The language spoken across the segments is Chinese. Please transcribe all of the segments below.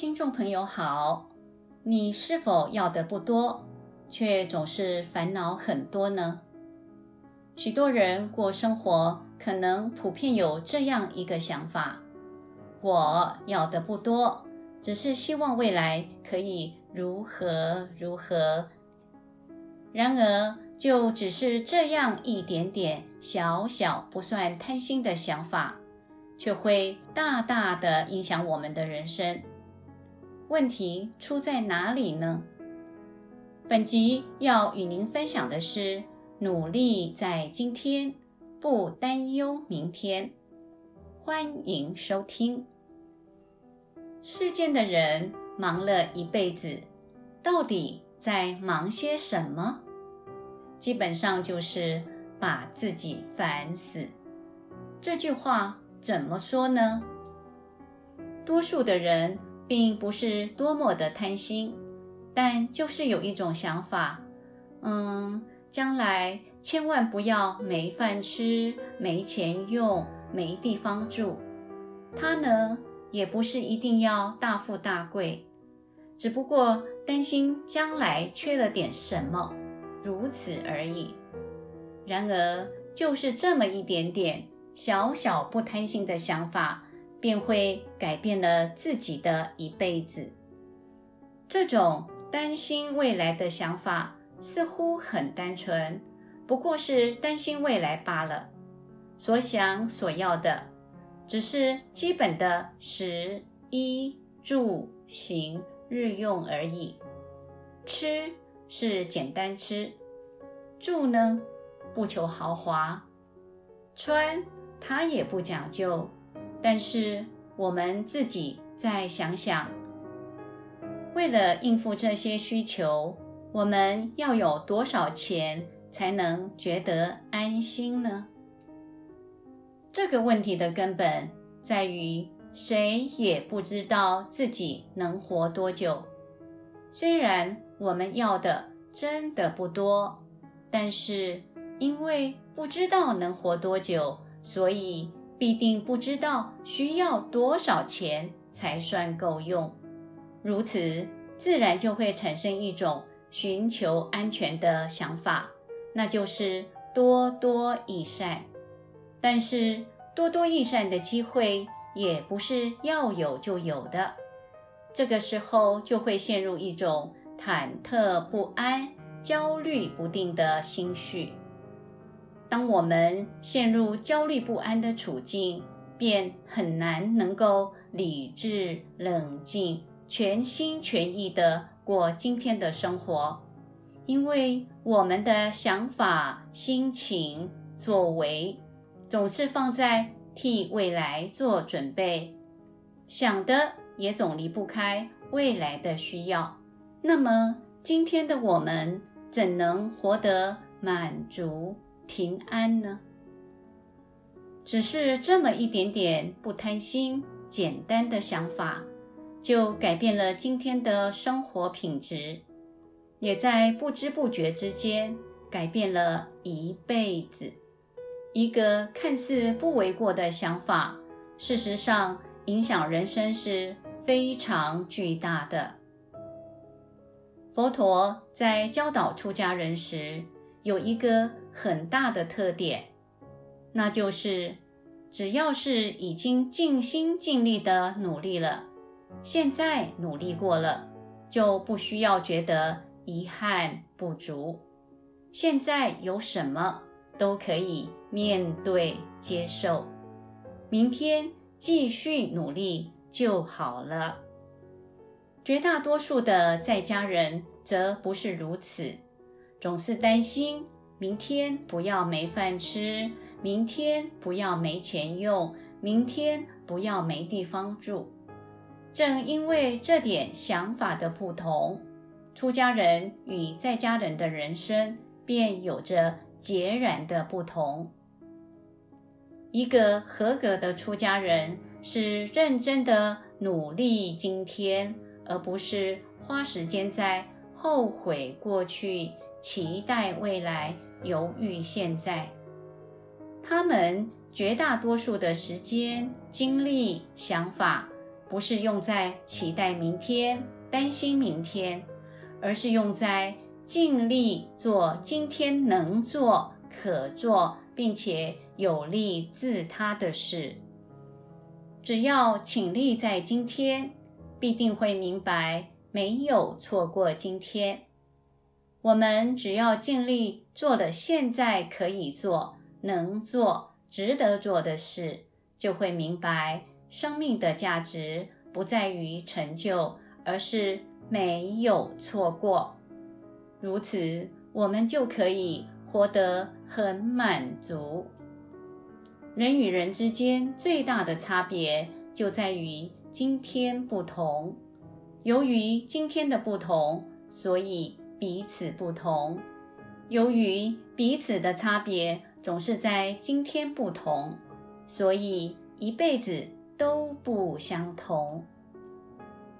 听众朋友好，你是否要的不多，却总是烦恼很多呢？许多人过生活，可能普遍有这样一个想法：我要的不多，只是希望未来可以如何如何。然而，就只是这样一点点小小不算贪心的想法，却会大大的影响我们的人生。问题出在哪里呢？本集要与您分享的是：努力在今天，不担忧明天。欢迎收听。世间的人忙了一辈子，到底在忙些什么？基本上就是把自己烦死。这句话怎么说呢？多数的人。并不是多么的贪心，但就是有一种想法，嗯，将来千万不要没饭吃、没钱用、没地方住。他呢，也不是一定要大富大贵，只不过担心将来缺了点什么，如此而已。然而，就是这么一点点小小不贪心的想法。便会改变了自己的一辈子。这种担心未来的想法似乎很单纯，不过是担心未来罢了。所想所要的，只是基本的食衣住行日用而已。吃是简单吃，住呢，不求豪华，穿它也不讲究。但是我们自己再想想，为了应付这些需求，我们要有多少钱才能觉得安心呢？这个问题的根本在于，谁也不知道自己能活多久。虽然我们要的真的不多，但是因为不知道能活多久，所以，必定不知道需要多少钱才算够用，如此自然就会产生一种寻求安全的想法，那就是多多益善。但是多多益善的机会也不是要有就有的，这个时候就会陷入一种忐忑不安、焦虑不定的心绪。当我们陷入焦虑不安的处境，便很难能够理智、冷静、全心全意地过今天的生活，因为我们的想法、心情、作为，总是放在替未来做准备，想的也总离不开未来的需要。那么，今天的我们怎能活得满足？平安呢？只是这么一点点不贪心、简单的想法，就改变了今天的生活品质，也在不知不觉之间改变了一辈子。一个看似不为过的想法，事实上影响人生是非常巨大的。佛陀在教导出家人时，有一个很大的特点，那就是只要是已经尽心尽力的努力了，现在努力过了，就不需要觉得遗憾不足。现在有什么都可以面对接受，明天继续努力就好了。绝大多数的在家人则不是如此。总是担心明天不要没饭吃，明天不要没钱用，明天不要没地方住。正因为这点想法的不同，出家人与在家人的人生便有着截然的不同。一个合格的出家人是认真的努力今天，而不是花时间在后悔过去。期待未来，犹豫现在。他们绝大多数的时间、精力、想法，不是用在期待明天、担心明天，而是用在尽力做今天能做、可做，并且有利自他的事。只要倾力在今天，必定会明白没有错过今天。我们只要尽力做了现在可以做、能做、值得做的事，就会明白。生命的价值不在于成就，而是没有错过。如此，我们就可以活得很满足。人与人之间最大的差别就在于今天不同。由于今天的不同，所以彼此不同。由于彼此的差别总是在今天不同，所以一辈子。都不相同。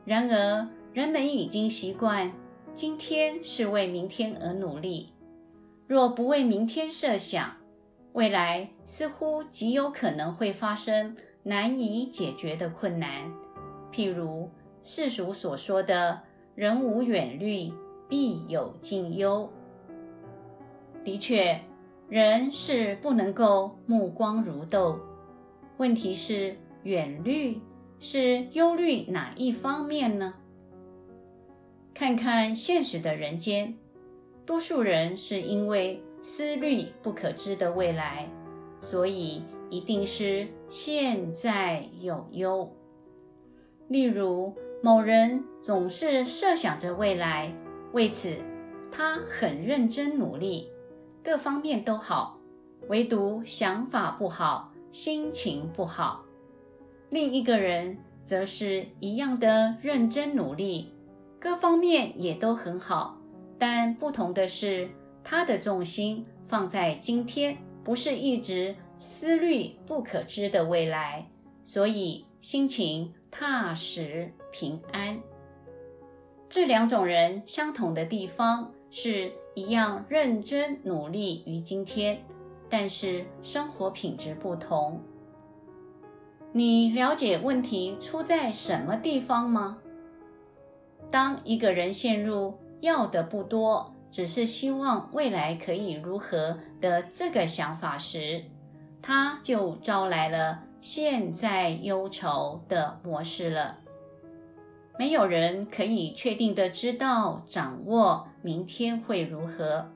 然而，人们已经习惯今天是为明天而努力。若不为明天设想，未来似乎极有可能会发生难以解决的困难。譬如世俗所说的“人无远虑，必有近忧”。的确，人是不能够目光如豆。问题是，远虑是忧虑哪一方面呢？看看现实的人间，多数人是因为思虑不可知的未来，所以一定是现在有忧。例如，某人总是设想着未来，为此他很认真努力，各方面都好，唯独想法不好，心情不好。另一个人则是一样的认真努力，各方面也都很好，但不同的是，他的重心放在今天，不是一直思虑不可知的未来，所以心情踏实平安。这两种人相同的地方是一样认真努力于今天，但是生活品质不同。你了解问题出在什么地方吗？当一个人陷入要的不多，只是希望未来可以如何的这个想法时，他就招来了现在忧愁的模式了。没有人可以确定的知道、掌握明天会如何，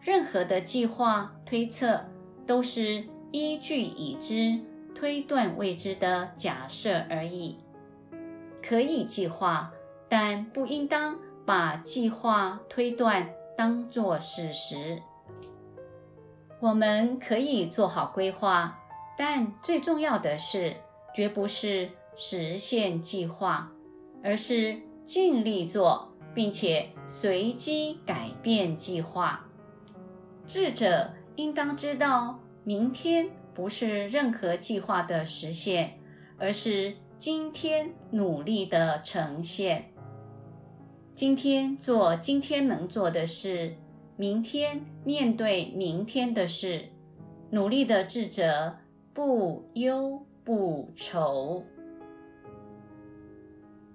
任何的计划推测都是依据已知。推断未知的假设而已，可以计划，但不应当把计划推断当作事实。我们可以做好规划，但最重要的是，绝不是实现计划，而是尽力做，并且随机改变计划。智者应当知道，明天。不是任何计划的实现，而是今天努力的呈现。今天做今天能做的事，明天面对明天的事。努力的智者不忧不愁。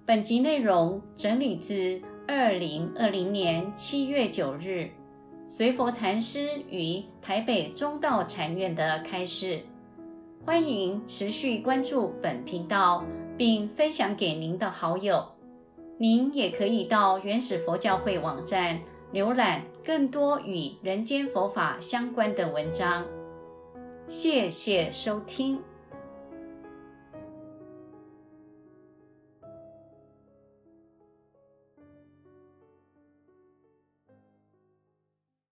本集内容整理自二零二零年七月九日。随佛禅师于台北中道禅院的开示，欢迎持续关注本频道，并分享给您的好友。您也可以到原始佛教会网站浏览更多与人间佛法相关的文章。谢谢收听。